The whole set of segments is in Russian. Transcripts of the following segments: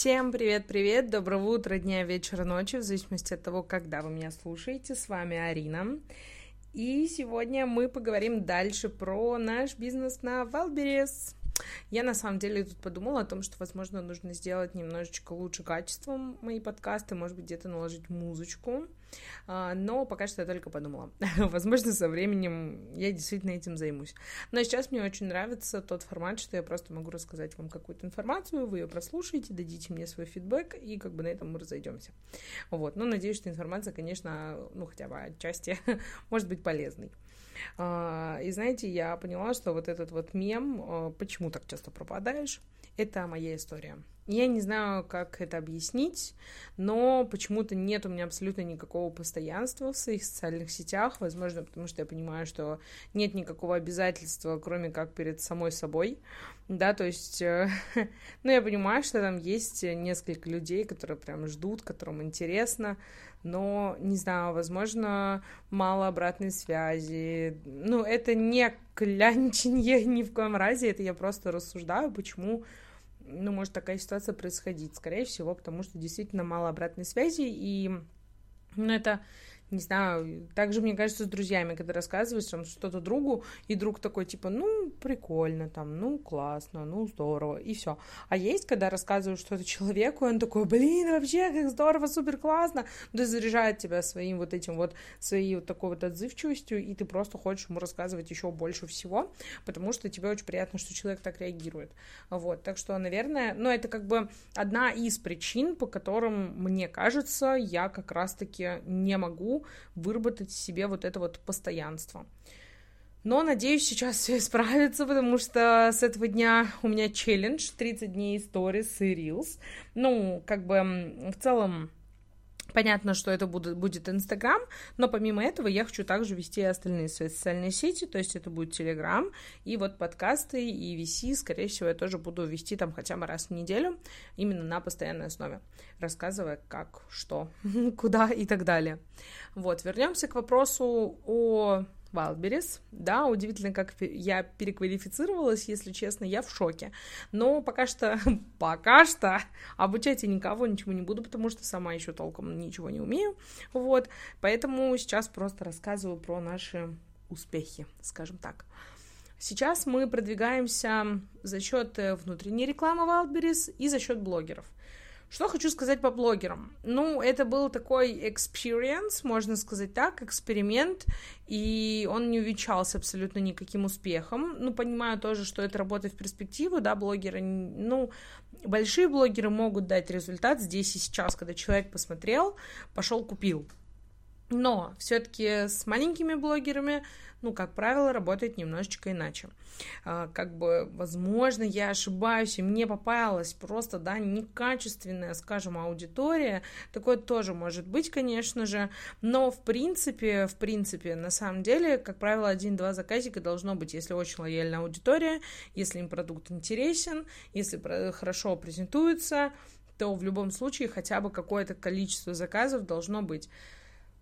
Всем привет-привет, доброго утра, дня, вечера, ночи, в зависимости от того, когда вы меня слушаете. С вами Арина. И сегодня мы поговорим дальше про наш бизнес на Wildberries. Я на самом деле тут подумала о том, что, возможно, нужно сделать немножечко лучше качеством мои подкасты, может быть, где-то наложить музычку. А, но пока что я только подумала. Возможно, со временем я действительно этим займусь. Но сейчас мне очень нравится тот формат, что я просто могу рассказать вам какую-то информацию, вы ее прослушаете, дадите мне свой фидбэк, и как бы на этом мы разойдемся. Вот. Но надеюсь, что информация, конечно, ну, хотя бы отчасти может быть полезной. А, и знаете, я поняла, что вот этот вот мем а, «Почему так часто пропадаешь?» — это моя история. Я не знаю, как это объяснить, но почему-то нет у меня абсолютно никакого постоянства в своих социальных сетях. Возможно, потому что я понимаю, что нет никакого обязательства, кроме как перед самой собой. Да, то есть, э, ну, я понимаю, что там есть несколько людей, которые прям ждут, которым интересно, но, не знаю, возможно, мало обратной связи. Ну, это не клянченье ни в коем разе, это я просто рассуждаю, почему ну, может такая ситуация происходить. Скорее всего, потому что действительно мало обратной связи, и ну, это не знаю, также, мне кажется, с друзьями, когда рассказываешь там что-то другу, и друг такой, типа, ну, прикольно, там, ну, классно, ну, здорово, и все. А есть, когда рассказываешь что-то человеку, и он такой, блин, вообще, как здорово, супер классно, да заряжает тебя своим вот этим вот, своей вот такой вот отзывчивостью, и ты просто хочешь ему рассказывать еще больше всего, потому что тебе очень приятно, что человек так реагирует. Вот, так что, наверное, ну, это как бы одна из причин, по которым, мне кажется, я как раз-таки не могу выработать себе вот это вот постоянство. Но, надеюсь, сейчас все исправится, потому что с этого дня у меня челлендж 30 дней сторис и рилс. Ну, как бы в целом Понятно, что это будет, будет Инстаграм, но помимо этого я хочу также вести остальные свои социальные сети, то есть это будет Телеграм, и вот подкасты, и VC, скорее всего, я тоже буду вести там хотя бы раз в неделю, именно на постоянной основе, рассказывая как, что, куда и так далее. Вот, вернемся к вопросу о Wildberries. Да, удивительно, как я переквалифицировалась, если честно, я в шоке. Но пока что, пока что обучать я никого ничему не буду, потому что сама еще толком ничего не умею. Вот, поэтому сейчас просто рассказываю про наши успехи, скажем так. Сейчас мы продвигаемся за счет э, внутренней рекламы Wildberries и за счет блогеров. Что хочу сказать по блогерам? Ну, это был такой experience, можно сказать так, эксперимент, и он не увенчался абсолютно никаким успехом. Ну, понимаю тоже, что это работа в перспективу, да, блогеры, ну, большие блогеры могут дать результат здесь и сейчас, когда человек посмотрел, пошел купил. Но все-таки с маленькими блогерами ну, как правило, работает немножечко иначе. А, как бы, возможно, я ошибаюсь, и мне попалась просто, да, некачественная, скажем, аудитория. Такое тоже может быть, конечно же, но в принципе, в принципе, на самом деле, как правило, один-два заказика должно быть, если очень лояльная аудитория, если им продукт интересен, если хорошо презентуется, то в любом случае хотя бы какое-то количество заказов должно быть.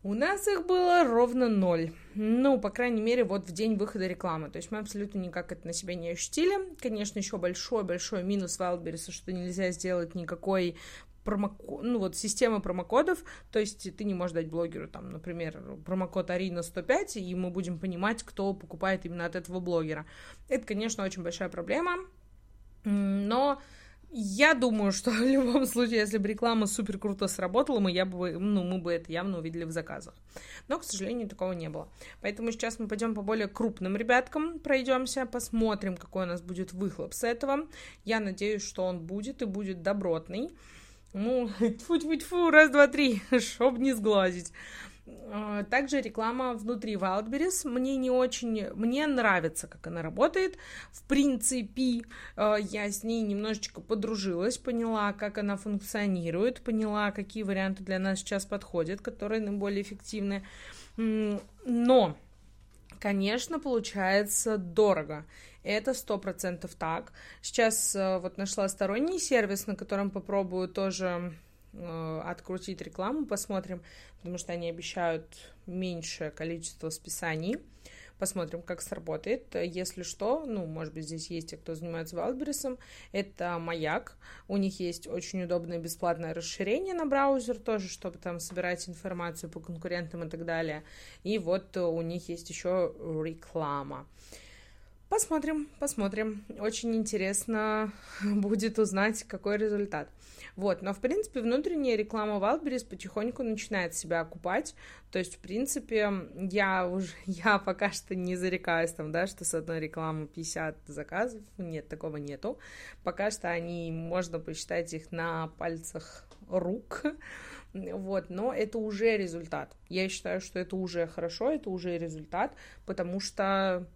У нас их было ровно ноль. Ну, по крайней мере, вот в день выхода рекламы. То есть мы абсолютно никак это на себя не ощутили. Конечно, еще большой-большой минус Wildberries, что нельзя сделать никакой промоко... ну вот системы промокодов, то есть ты не можешь дать блогеру там, например, промокод Арина 105, и мы будем понимать, кто покупает именно от этого блогера. Это, конечно, очень большая проблема, но я думаю, что в любом случае, если бы реклама супер круто сработала, мы, я бы, ну, мы бы это явно увидели в заказах. Но, к сожалению, такого не было. Поэтому сейчас мы пойдем по более крупным ребяткам, пройдемся, посмотрим, какой у нас будет выхлоп с этого. Я надеюсь, что он будет и будет добротный. Ну, тьфу-тьфу-тьфу, раз, два, три, чтоб не сглазить. А, также реклама внутри Wildberries. Мне не очень... Мне нравится, как она работает. В принципе, а, я с ней немножечко подружилась, поняла, как она функционирует, поняла, какие варианты для нас сейчас подходят, которые наиболее эффективны. Но, конечно, получается дорого. Это сто процентов так. Сейчас а, вот нашла сторонний сервис, на котором попробую тоже Э, открутить рекламу, посмотрим, потому что они обещают меньшее количество списаний. посмотрим, как сработает. Если что, ну, может быть, здесь есть те, кто занимается Валбересом, это Маяк, у них есть очень удобное бесплатное расширение на браузер тоже, чтобы там собирать информацию по конкурентам и так далее, и вот у них есть еще реклама. Посмотрим, посмотрим. Очень интересно будет узнать, какой результат. Вот, но, в принципе, внутренняя реклама Wildberries потихоньку начинает себя окупать, то есть, в принципе, я уже, я пока что не зарекаюсь там, да, что с одной рекламы 50 заказов, нет, такого нету, пока что они, можно посчитать их на пальцах рук, вот, но это уже результат. Я считаю, что это уже хорошо, это уже результат, потому что,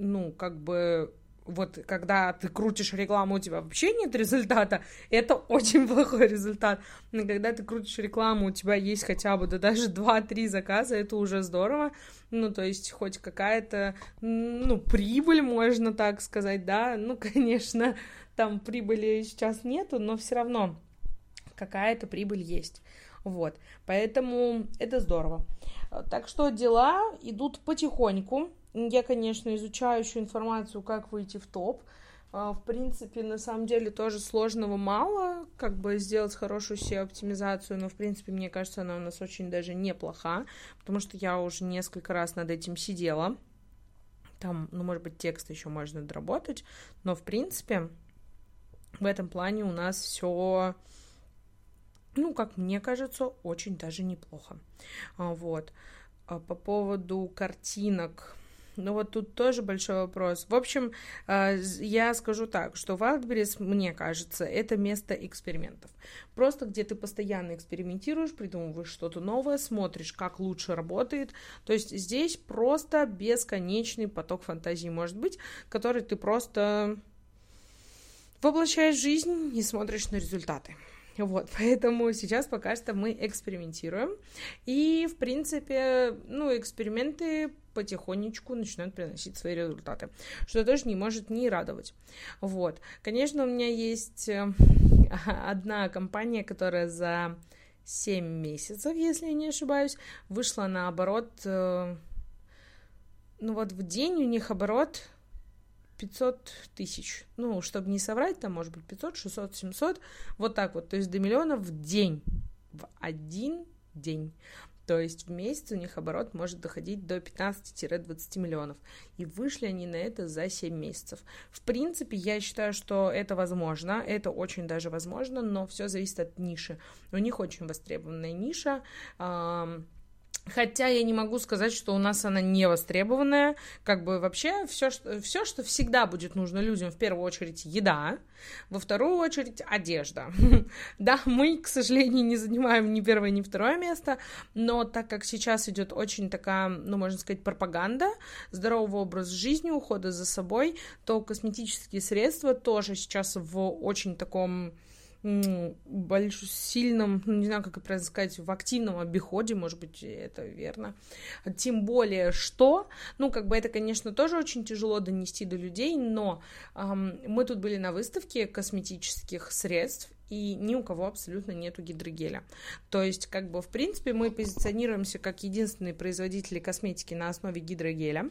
ну, как бы вот когда ты крутишь рекламу, у тебя вообще нет результата, это очень плохой результат. Но когда ты крутишь рекламу, у тебя есть хотя бы да, даже 2-3 заказа, это уже здорово. Ну, то есть хоть какая-то, ну, прибыль, можно так сказать, да. Ну, конечно, там прибыли сейчас нету, но все равно какая-то прибыль есть. Вот, поэтому это здорово. Так что дела идут потихоньку, я, конечно, изучаю еще информацию, как выйти в топ. А, в принципе, на самом деле тоже сложного мало, как бы сделать хорошую SEO-оптимизацию, но, в принципе, мне кажется, она у нас очень даже неплоха, потому что я уже несколько раз над этим сидела. Там, ну, может быть, текст еще можно доработать, но, в принципе, в этом плане у нас все, ну, как мне кажется, очень даже неплохо. А, вот. А по поводу картинок, ну вот тут тоже большой вопрос. В общем, э, я скажу так, что Wildberries, мне кажется, это место экспериментов. Просто где ты постоянно экспериментируешь, придумываешь что-то новое, смотришь, как лучше работает. То есть здесь просто бесконечный поток фантазии может быть, который ты просто воплощаешь в жизнь и смотришь на результаты. Вот, поэтому сейчас пока что мы экспериментируем. И, в принципе, ну, эксперименты потихонечку начинают приносить свои результаты, что тоже не может не радовать. Вот. Конечно, у меня есть э, одна компания, которая за 7 месяцев, если я не ошибаюсь, вышла на оборот, э, ну вот в день у них оборот 500 тысяч. Ну, чтобы не соврать, там может быть 500, 600, 700, вот так вот. То есть до миллиона в день, в один день. То есть в месяц у них оборот может доходить до 15-20 миллионов. И вышли они на это за 7 месяцев. В принципе, я считаю, что это возможно, это очень даже возможно, но все зависит от ниши. У них очень востребованная ниша. Хотя я не могу сказать, что у нас она не востребованная. Как бы вообще все, что, все, что всегда будет нужно людям, в первую очередь еда, во вторую очередь одежда. да, мы, к сожалению, не занимаем ни первое, ни второе место, но так как сейчас идет очень такая, ну, можно сказать, пропаганда здорового образа жизни, ухода за собой, то косметические средства тоже сейчас в очень таком большом, сильном, ну, не знаю, как это правильно сказать, в активном обиходе, может быть, это верно. Тем более, что, ну, как бы это, конечно, тоже очень тяжело донести до людей, но эм, мы тут были на выставке косметических средств, и ни у кого абсолютно нету гидрогеля. То есть, как бы, в принципе, мы позиционируемся как единственные производители косметики на основе гидрогеля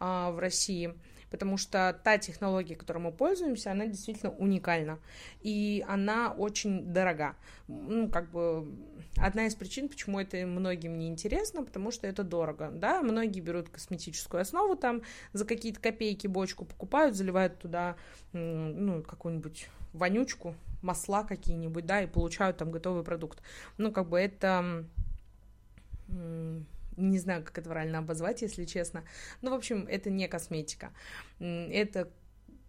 э, в России – потому что та технология, которой мы пользуемся, она действительно уникальна, и она очень дорога. Ну, как бы одна из причин, почему это многим не интересно, потому что это дорого, да, многие берут косметическую основу там, за какие-то копейки бочку покупают, заливают туда, ну, какую-нибудь вонючку, масла какие-нибудь, да, и получают там готовый продукт. Ну, как бы это не знаю, как это правильно обозвать, если честно. Ну, в общем, это не косметика. Это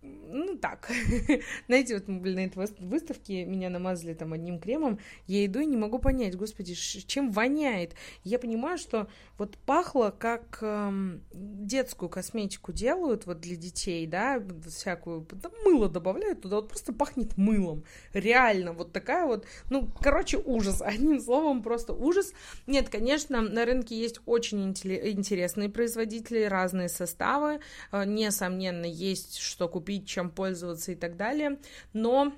ну, так. Знаете, вот мы были на этой выставке, меня намазали там одним кремом, я иду и не могу понять, господи, чем воняет. Я понимаю, что вот пахло, как эм, детскую косметику делают вот для детей, да, всякую, да, мыло добавляют туда, вот просто пахнет мылом. Реально, вот такая вот, ну, короче, ужас. Одним словом, просто ужас. Нет, конечно, на рынке есть очень интересные производители, разные составы. Э, несомненно, есть что купить купить, чем пользоваться и так далее. Но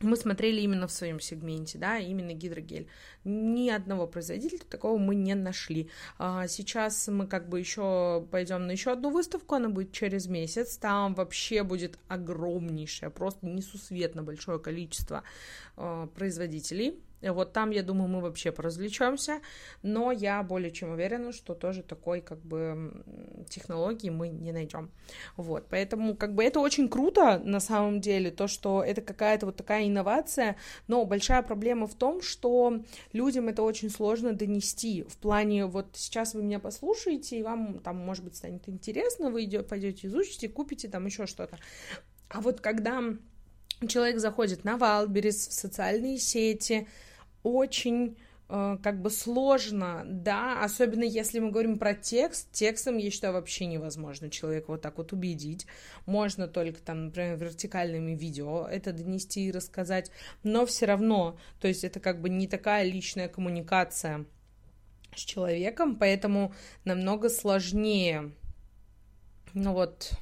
мы смотрели именно в своем сегменте, да, именно гидрогель. Ни одного производителя такого мы не нашли. А сейчас мы как бы еще пойдем на еще одну выставку, она будет через месяц. Там вообще будет огромнейшее, просто несусветно большое количество э, производителей вот там, я думаю, мы вообще поразвлечемся, но я более чем уверена, что тоже такой, как бы, технологии мы не найдем. Вот, поэтому, как бы, это очень круто, на самом деле, то, что это какая-то вот такая инновация, но большая проблема в том, что людям это очень сложно донести, в плане, вот сейчас вы меня послушаете, и вам там, может быть, станет интересно, вы пойдете изучите, купите там еще что-то. А вот когда человек заходит на Валберис, в социальные сети, очень э, как бы сложно, да, особенно если мы говорим про текст, текстом, я считаю, вообще невозможно человека вот так вот убедить, можно только там, например, вертикальными видео это донести и рассказать, но все равно, то есть это как бы не такая личная коммуникация с человеком, поэтому намного сложнее, ну вот,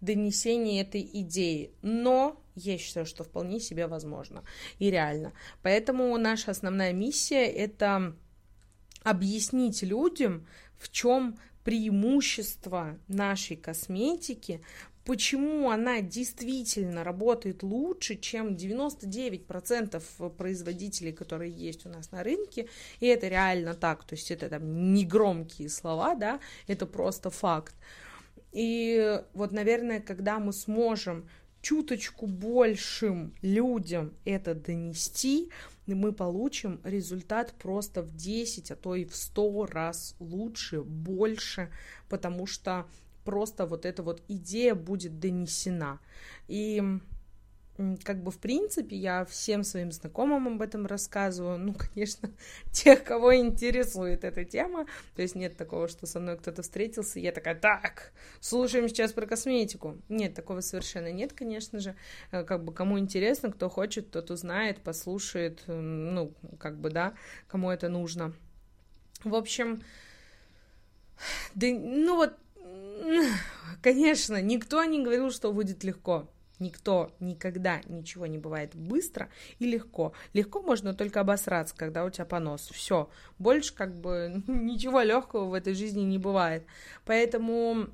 донесение этой идеи, но я считаю, что вполне себе возможно и реально. Поэтому наша основная миссия это объяснить людям, в чем преимущество нашей косметики, почему она действительно работает лучше, чем 99% производителей, которые есть у нас на рынке, и это реально так, то есть это там не громкие слова, да, это просто факт. И вот, наверное, когда мы сможем чуточку большим людям это донести, мы получим результат просто в 10, а то и в 100 раз лучше, больше, потому что просто вот эта вот идея будет донесена. И как бы в принципе я всем своим знакомым об этом рассказываю, ну, конечно, тех, кого интересует эта тема, то есть нет такого, что со мной кто-то встретился, и я такая, так, слушаем сейчас про косметику. Нет, такого совершенно нет, конечно же, э, как бы кому интересно, кто хочет, тот узнает, послушает, ну, как бы, да, кому это нужно. В общем, да, ну вот, конечно, никто не говорил, что будет легко, Никто никогда ничего не бывает быстро и легко. Легко можно только обосраться, когда у тебя понос. Все. Больше как бы ничего легкого в этой жизни не бывает. Поэтому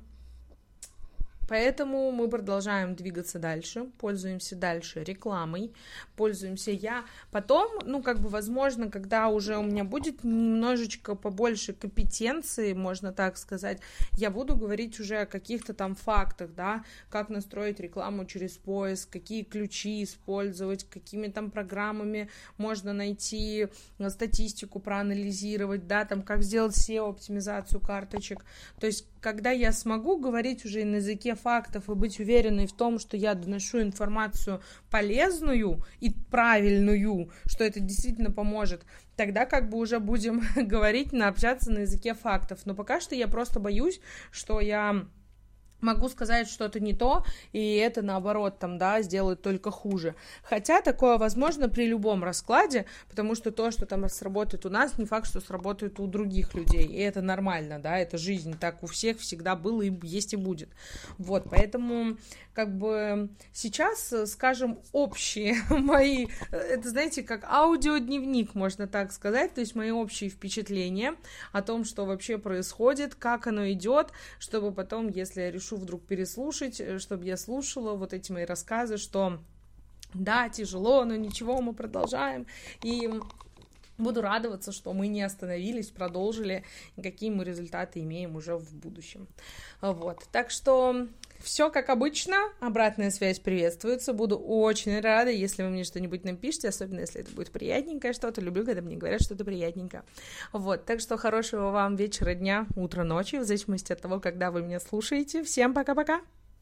Поэтому мы продолжаем двигаться дальше, пользуемся дальше рекламой, пользуемся я. Потом, ну, как бы, возможно, когда уже у меня будет немножечко побольше компетенции, можно так сказать, я буду говорить уже о каких-то там фактах, да, как настроить рекламу через поиск, какие ключи использовать, какими там программами можно найти э, статистику, проанализировать, да, там, как сделать SEO-оптимизацию карточек. То есть когда я смогу говорить уже на языке фактов и быть уверенной в том, что я доношу информацию полезную и правильную, что это действительно поможет, тогда как бы уже будем говорить, на общаться на языке фактов. Но пока что я просто боюсь, что я могу сказать что-то не то, и это наоборот там, да, сделает только хуже. Хотя такое возможно при любом раскладе, потому что то, что там сработает у нас, не факт, что сработает у других людей, и это нормально, да, это жизнь, так у всех всегда было и есть и будет. Вот, поэтому как бы сейчас, скажем, общие мои, это, знаете, как аудиодневник, можно так сказать, то есть мои общие впечатления о том, что вообще происходит, как оно идет, чтобы потом, если я решу вдруг переслушать, э, чтобы я слушала вот эти мои рассказы, что да, тяжело, но ничего, мы продолжаем, и буду радоваться, что мы не остановились, продолжили, какие мы результаты имеем уже в будущем. Вот, так что все как обычно, обратная связь приветствуется, буду очень рада, если вы мне что-нибудь напишите, особенно если это будет приятненькое что-то, люблю, когда мне говорят что-то приятненькое. Вот, так что хорошего вам вечера, дня, утра, ночи, в зависимости от того, когда вы меня слушаете. Всем пока-пока!